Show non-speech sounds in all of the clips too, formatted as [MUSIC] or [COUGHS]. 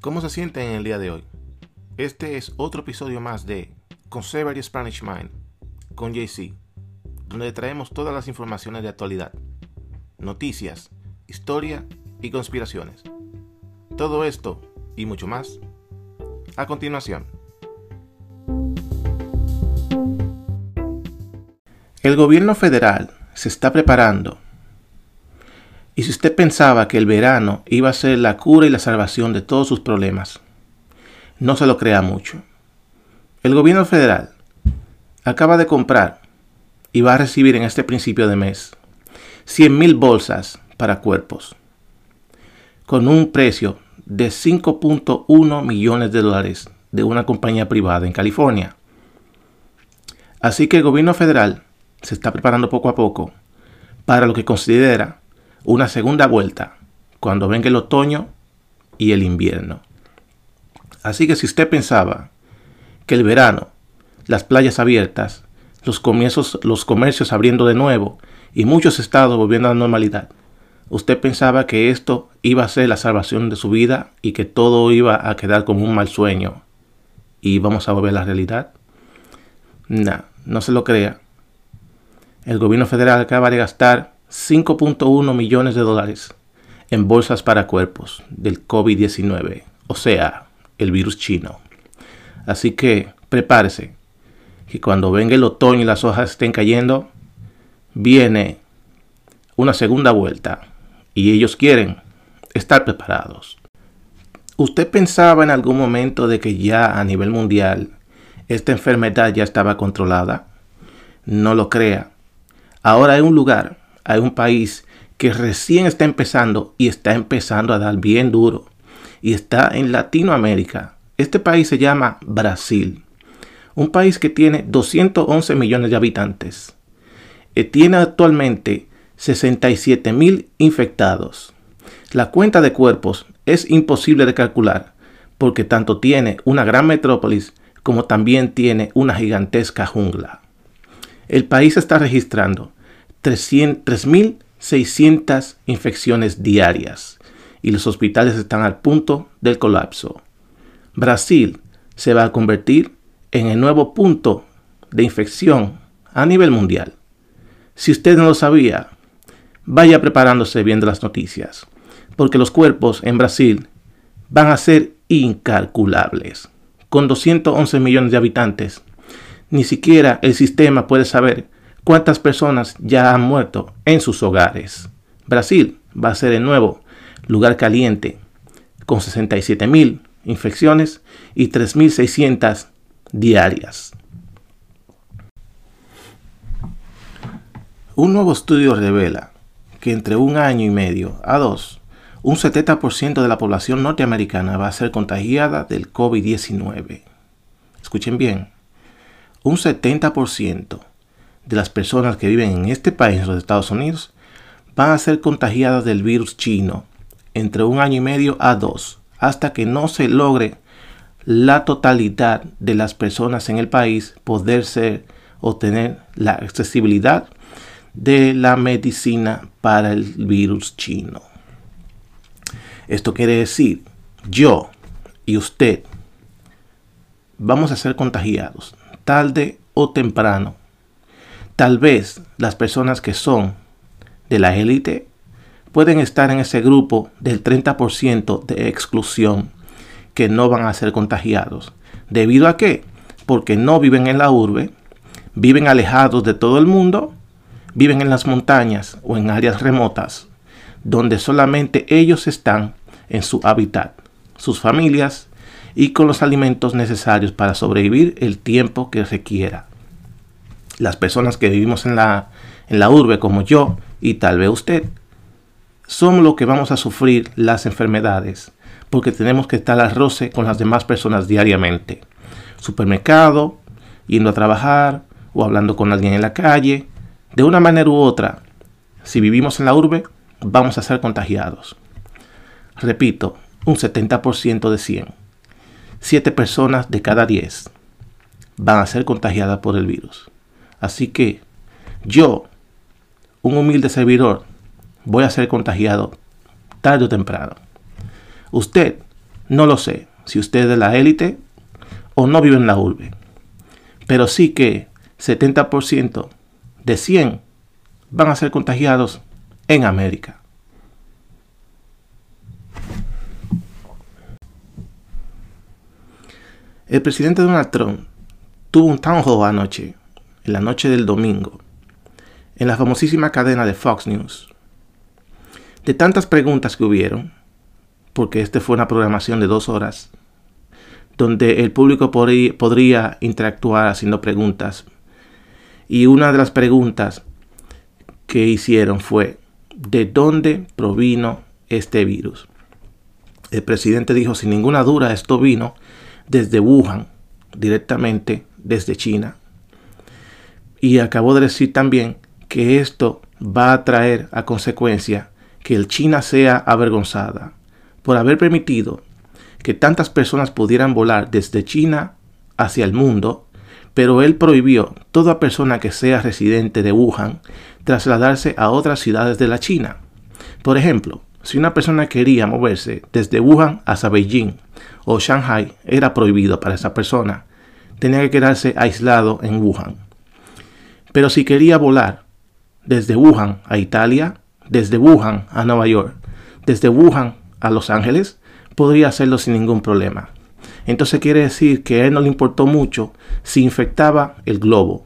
¿Cómo se sienten en el día de hoy? Este es otro episodio más de Conservative Spanish Mind con JC, donde traemos todas las informaciones de actualidad, noticias, historia y conspiraciones. Todo esto y mucho más a continuación. El gobierno federal se está preparando y si usted pensaba que el verano iba a ser la cura y la salvación de todos sus problemas, no se lo crea mucho. El gobierno federal acaba de comprar y va a recibir en este principio de mes 100 mil bolsas para cuerpos con un precio de 5.1 millones de dólares de una compañía privada en California. Así que el gobierno federal se está preparando poco a poco para lo que considera una segunda vuelta cuando venga el otoño y el invierno. Así que si usted pensaba que el verano, las playas abiertas, los comienzos, los comercios abriendo de nuevo y muchos estados volviendo a la normalidad, usted pensaba que esto iba a ser la salvación de su vida y que todo iba a quedar como un mal sueño y vamos a volver a la realidad. No, no se lo crea. El gobierno federal acaba de gastar 5.1 millones de dólares en bolsas para cuerpos del COVID-19, o sea, el virus chino. Así que prepárese, que cuando venga el otoño y las hojas estén cayendo, viene una segunda vuelta y ellos quieren estar preparados. ¿Usted pensaba en algún momento de que ya a nivel mundial esta enfermedad ya estaba controlada? No lo crea. Ahora hay un lugar hay un país que recién está empezando y está empezando a dar bien duro. Y está en Latinoamérica. Este país se llama Brasil. Un país que tiene 211 millones de habitantes. Eh, tiene actualmente 67 mil infectados. La cuenta de cuerpos es imposible de calcular porque tanto tiene una gran metrópolis como también tiene una gigantesca jungla. El país está registrando 3.600 infecciones diarias y los hospitales están al punto del colapso. Brasil se va a convertir en el nuevo punto de infección a nivel mundial. Si usted no lo sabía, vaya preparándose viendo las noticias, porque los cuerpos en Brasil van a ser incalculables. Con 211 millones de habitantes, ni siquiera el sistema puede saber cuántas personas ya han muerto en sus hogares. Brasil va a ser de nuevo lugar caliente, con 67 mil infecciones y 3.600 diarias. Un nuevo estudio revela que entre un año y medio a dos, un 70% de la población norteamericana va a ser contagiada del COVID-19. Escuchen bien, un 70% de las personas que viven en este país, en los Estados Unidos, van a ser contagiadas del virus chino entre un año y medio a dos, hasta que no se logre la totalidad de las personas en el país poder ser o tener la accesibilidad de la medicina para el virus chino. Esto quiere decir, yo y usted vamos a ser contagiados tarde o temprano Tal vez las personas que son de la élite pueden estar en ese grupo del 30% de exclusión que no van a ser contagiados. ¿Debido a qué? Porque no viven en la urbe, viven alejados de todo el mundo, viven en las montañas o en áreas remotas, donde solamente ellos están en su hábitat, sus familias y con los alimentos necesarios para sobrevivir el tiempo que requiera las personas que vivimos en la, en la urbe como yo y tal vez usted, somos los que vamos a sufrir las enfermedades porque tenemos que estar al roce con las demás personas diariamente. Supermercado, yendo a trabajar o hablando con alguien en la calle. De una manera u otra, si vivimos en la urbe, vamos a ser contagiados. Repito, un 70% de 100. 7 personas de cada 10 van a ser contagiadas por el virus. Así que yo, un humilde servidor, voy a ser contagiado tarde o temprano. Usted No lo sé si usted es de la élite o no vive en la urbe. Pero sí que 70% de 100 van a ser contagiados en América. El presidente Donald Trump tuvo un town anoche, en la noche del domingo, en la famosísima cadena de Fox News. De tantas preguntas que hubieron, porque este fue una programación de dos horas, donde el público podría interactuar haciendo preguntas. Y una de las preguntas que hicieron fue, ¿de dónde provino este virus? El presidente dijo, sin ninguna duda, esto vino desde Wuhan, directamente desde China. Y acabó de decir también que esto va a traer a consecuencia que el China sea avergonzada por haber permitido que tantas personas pudieran volar desde China hacia el mundo, pero él prohibió toda persona que sea residente de Wuhan trasladarse a otras ciudades de la China. Por ejemplo, si una persona quería moverse desde Wuhan hasta Beijing o Shanghai, era prohibido para esa persona. Tenía que quedarse aislado en Wuhan. Pero si quería volar desde Wuhan a Italia, desde Wuhan a Nueva York, desde Wuhan a Los Ángeles, podría hacerlo sin ningún problema. Entonces quiere decir que a él no le importó mucho si infectaba el globo.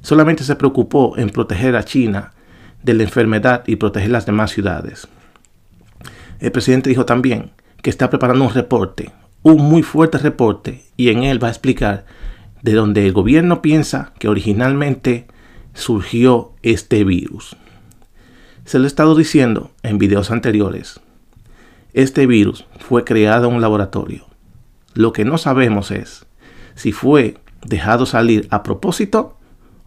Solamente se preocupó en proteger a China de la enfermedad y proteger las demás ciudades. El presidente dijo también que está preparando un reporte, un muy fuerte reporte, y en él va a explicar de dónde el gobierno piensa que originalmente surgió este virus. Se lo he estado diciendo en videos anteriores. Este virus fue creado en un laboratorio. Lo que no sabemos es si fue dejado salir a propósito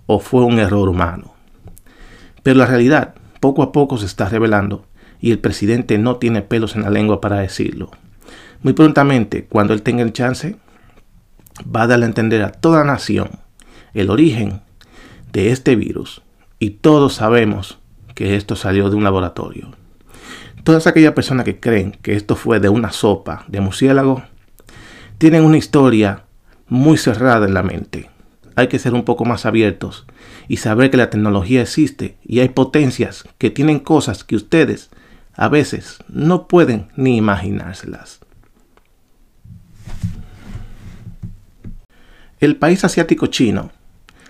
o fue un error humano. Pero la realidad poco a poco se está revelando y el presidente no tiene pelos en la lengua para decirlo. Muy prontamente, cuando él tenga el chance, va a darle a entender a toda nación el origen de este virus y todos sabemos que esto salió de un laboratorio. Todas aquellas personas que creen que esto fue de una sopa de murciélago tienen una historia muy cerrada en la mente. Hay que ser un poco más abiertos y saber que la tecnología existe y hay potencias que tienen cosas que ustedes a veces no pueden ni imaginárselas. El país asiático chino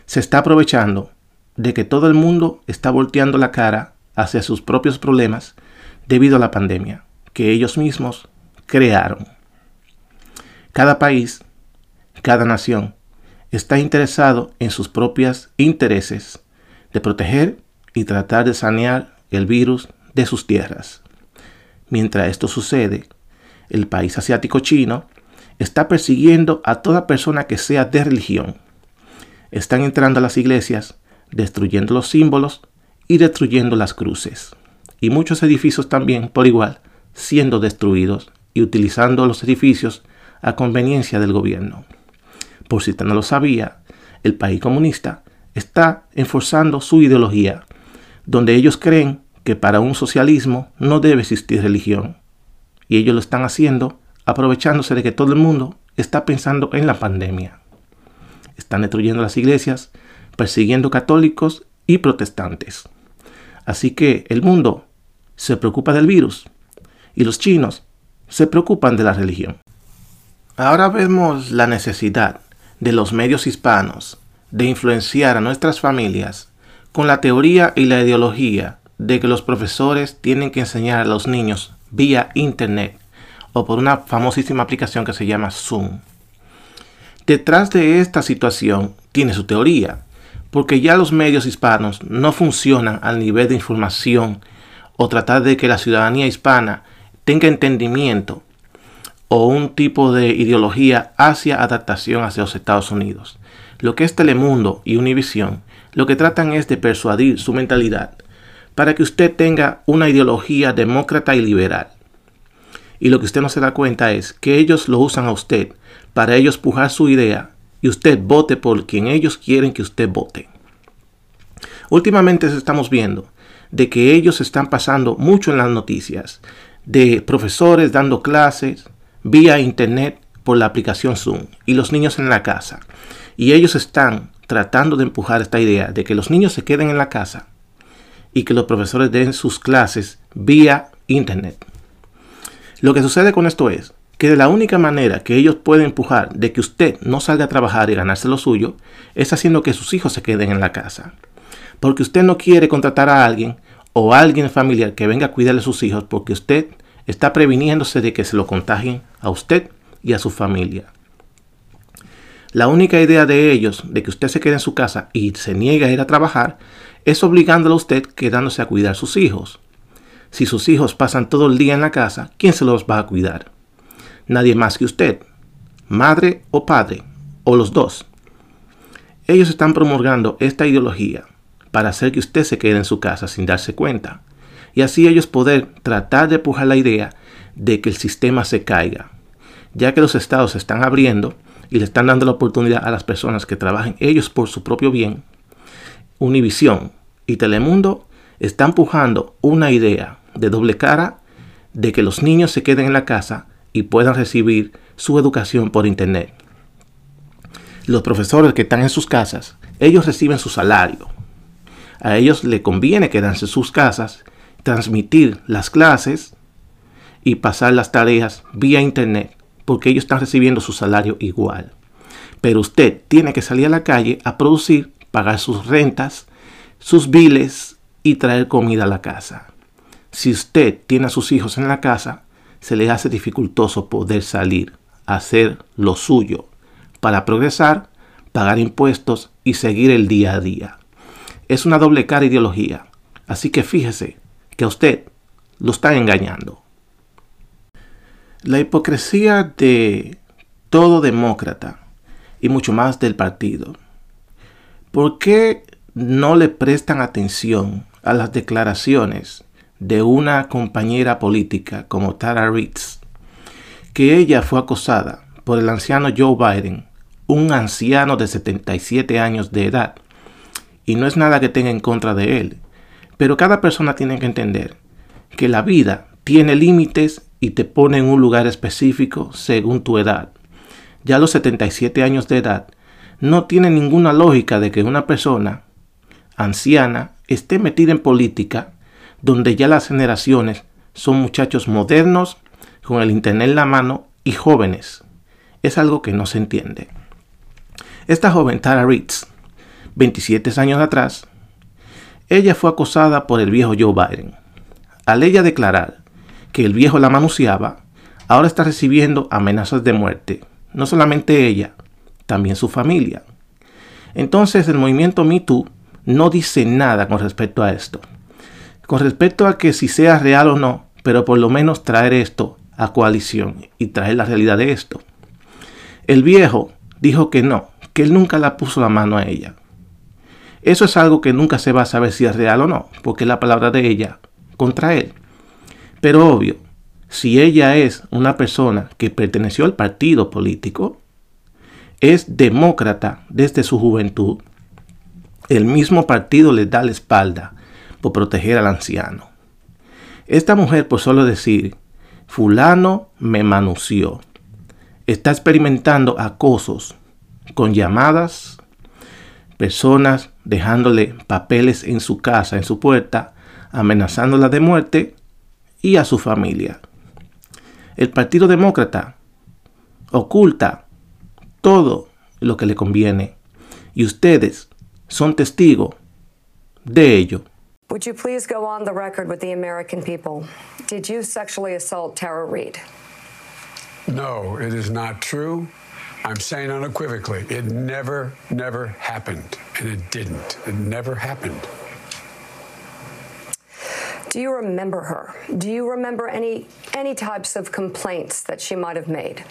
se está aprovechando de que todo el mundo está volteando la cara hacia sus propios problemas debido a la pandemia que ellos mismos crearon. Cada país, cada nación, está interesado en sus propios intereses de proteger y tratar de sanear el virus de sus tierras. Mientras esto sucede, el país asiático chino está persiguiendo a toda persona que sea de religión. Están entrando a las iglesias, destruyendo los símbolos y destruyendo las cruces. Y muchos edificios también, por igual, siendo destruidos y utilizando los edificios a conveniencia del gobierno. Por si usted no lo sabía, el país comunista está enforzando su ideología, donde ellos creen que para un socialismo no debe existir religión. Y ellos lo están haciendo aprovechándose de que todo el mundo está pensando en la pandemia. Están destruyendo las iglesias, persiguiendo católicos y protestantes. Así que el mundo se preocupa del virus y los chinos se preocupan de la religión. Ahora vemos la necesidad de los medios hispanos de influenciar a nuestras familias con la teoría y la ideología de que los profesores tienen que enseñar a los niños vía internet o por una famosísima aplicación que se llama Zoom. Detrás de esta situación tiene su teoría, porque ya los medios hispanos no funcionan al nivel de información o tratar de que la ciudadanía hispana tenga entendimiento o un tipo de ideología hacia adaptación hacia los Estados Unidos. Lo que es Telemundo y Univision lo que tratan es de persuadir su mentalidad para que usted tenga una ideología demócrata y liberal. Y lo que usted no se da cuenta es que ellos lo usan a usted para ellos pujar su idea y usted vote por quien ellos quieren que usted vote. Últimamente estamos viendo de que ellos están pasando mucho en las noticias, de profesores dando clases, vía internet por la aplicación Zoom y los niños en la casa. Y ellos están tratando de empujar esta idea de que los niños se queden en la casa y que los profesores den sus clases vía internet. Lo que sucede con esto es que de la única manera que ellos pueden empujar de que usted no salga a trabajar y ganarse lo suyo es haciendo que sus hijos se queden en la casa. Porque usted no quiere contratar a alguien o a alguien familiar que venga a cuidarle a sus hijos porque usted está previniéndose de que se lo contagien a usted y a su familia. La única idea de ellos de que usted se quede en su casa y se niega a ir a trabajar es obligándolo a usted quedándose a cuidar a sus hijos. Si sus hijos pasan todo el día en la casa, ¿quién se los va a cuidar? Nadie más que usted, madre o padre, o los dos. Ellos están promulgando esta ideología para hacer que usted se quede en su casa sin darse cuenta, y así ellos poder tratar de empujar la idea de que el sistema se caiga, ya que los estados se están abriendo y le están dando la oportunidad a las personas que trabajen ellos por su propio bien. Univisión y Telemundo están empujando una idea de doble cara de que los niños se queden en la casa y puedan recibir su educación por internet. Los profesores que están en sus casas, ellos reciben su salario. A ellos le conviene quedarse en sus casas, transmitir las clases y pasar las tareas vía internet, porque ellos están recibiendo su salario igual. Pero usted tiene que salir a la calle a producir, pagar sus rentas, sus biles y traer comida a la casa. Si usted tiene a sus hijos en la casa, se le hace dificultoso poder salir, hacer lo suyo, para progresar, pagar impuestos y seguir el día a día. Es una doble cara ideología, así que fíjese que a usted lo está engañando. La hipocresía de todo demócrata y mucho más del partido. ¿Por qué no le prestan atención a las declaraciones de una compañera política como Tara Reid, que ella fue acosada por el anciano Joe Biden, un anciano de 77 años de edad. Y no es nada que tenga en contra de él, pero cada persona tiene que entender que la vida tiene límites y te pone en un lugar específico según tu edad. Ya a los 77 años de edad, no tiene ninguna lógica de que una persona anciana esté metida en política donde ya las generaciones son muchachos modernos, con el Internet en la mano y jóvenes. Es algo que no se entiende. Esta joven Tara Reitz, 27 años atrás, ella fue acosada por el viejo Joe Biden. Al ella declarar que el viejo la manoseaba, ahora está recibiendo amenazas de muerte. No solamente ella, también su familia. Entonces el movimiento Me no dice nada con respecto a esto con respecto a que si sea real o no, pero por lo menos traer esto a coalición y traer la realidad de esto. El viejo dijo que no, que él nunca la puso la mano a ella. Eso es algo que nunca se va a saber si es real o no, porque la palabra de ella contra él. Pero obvio, si ella es una persona que perteneció al partido político, es demócrata desde su juventud, el mismo partido le da la espalda por proteger al anciano. Esta mujer, por solo decir, fulano me manució, está experimentando acosos con llamadas, personas dejándole papeles en su casa, en su puerta, amenazándola de muerte y a su familia. El Partido Demócrata oculta todo lo que le conviene y ustedes son testigos de ello. Would you please go on the record with the American people? Did you sexually assault Tara Reid? No, it is not true. I'm saying unequivocally, it never, never happened. And it didn't. It never happened. Do you remember her? Do you remember any any types of complaints that she might have made?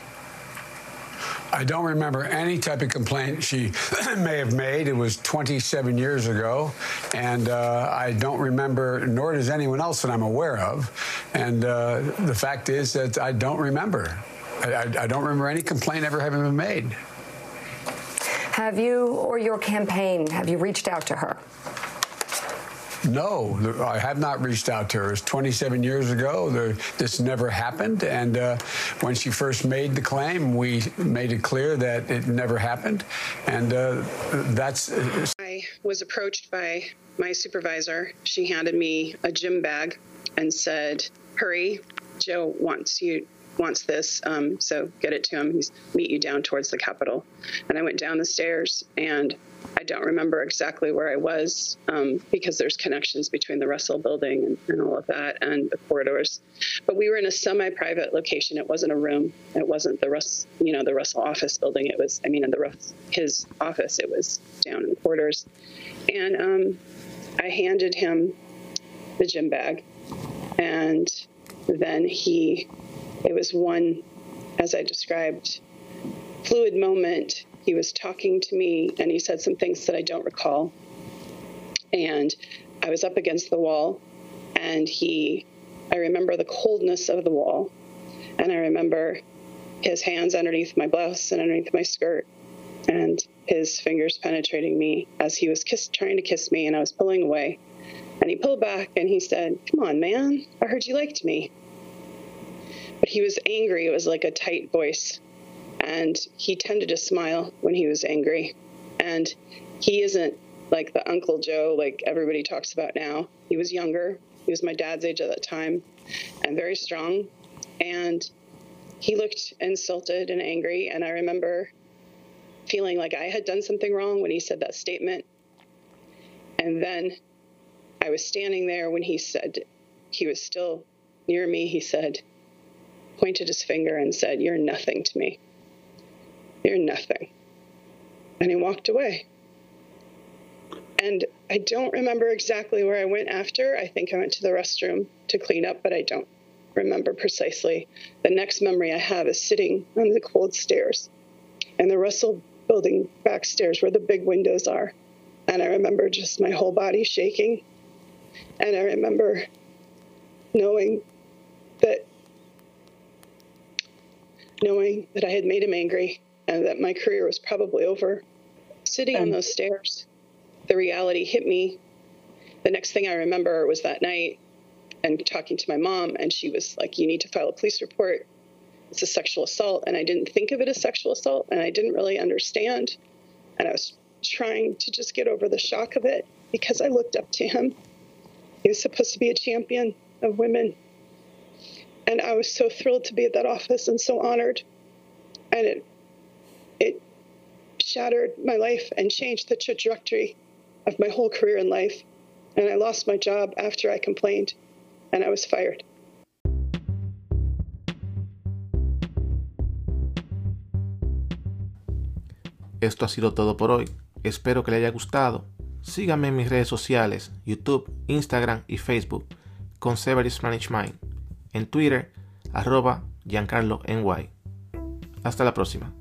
I don't remember any type of complaint she [COUGHS] may have made. It was 27 years ago, and uh, I don't remember, nor does anyone else that I'm aware of. And uh, the fact is that I don't remember. I, I, I don't remember any complaint ever having been made. Have you or your campaign, have you reached out to her? No, I have not reached out to her. It was 27 years ago. There, this never happened. And uh, when she first made the claim, we made it clear that it never happened. And uh, that's. I was approached by my supervisor. She handed me a gym bag and said, Hurry, Joe wants you wants this, um, so get it to him. He's meet you down towards the Capitol. And I went down the stairs, and I don't remember exactly where I was um, because there's connections between the Russell building and, and, all of that and the corridors. But we were in a semi-private location. It wasn't a room. It wasn't the Russ, you know, the Russell office building. It was, I mean, in the Russ, his office. It was down in the corridors, and um, I handed him the gym bag, and then he it was one, as I described, fluid moment. He was talking to me and he said some things that I don't recall. And I was up against the wall and he, I remember the coldness of the wall. And I remember his hands underneath my blouse and underneath my skirt and his fingers penetrating me as he was kiss, trying to kiss me and I was pulling away. And he pulled back and he said, Come on, man, I heard you liked me he was angry. It was like a tight voice. And he tended to smile when he was angry. And he isn't like the Uncle Joe, like everybody talks about now. He was younger. He was my dad's age at that time and very strong. And he looked insulted and angry. And I remember feeling like I had done something wrong when he said that statement. And then I was standing there when he said, he was still near me. He said, pointed his finger and said, You're nothing to me. You're nothing. And he walked away. And I don't remember exactly where I went after. I think I went to the restroom to clean up, but I don't remember precisely. The next memory I have is sitting on the cold stairs in the Russell building backstairs where the big windows are. And I remember just my whole body shaking. And I remember knowing that knowing that I had made him angry and that my career was probably over. Sitting on those stairs, the reality hit me. The next thing I remember was that night and talking to my mom, and she was like, You need to file a police report. It's a sexual assault. And I didn't think of it as sexual assault, and I didn't really understand. And I was trying to just get over the shock of it because I looked up to him. He was supposed to be a champion of women and I was so thrilled to be at that office and so honored. And it it shattered my life and changed the trajectory of my whole career in life. And I lost my job after I complained and I was fired. Esto ha sido todo por hoy. Espero que le haya gustado. Síganme en mis redes sociales, YouTube, Instagram y Facebook, Conservative Spanish Mind en Twitter, arroba Giancarlo NY. Hasta la próxima.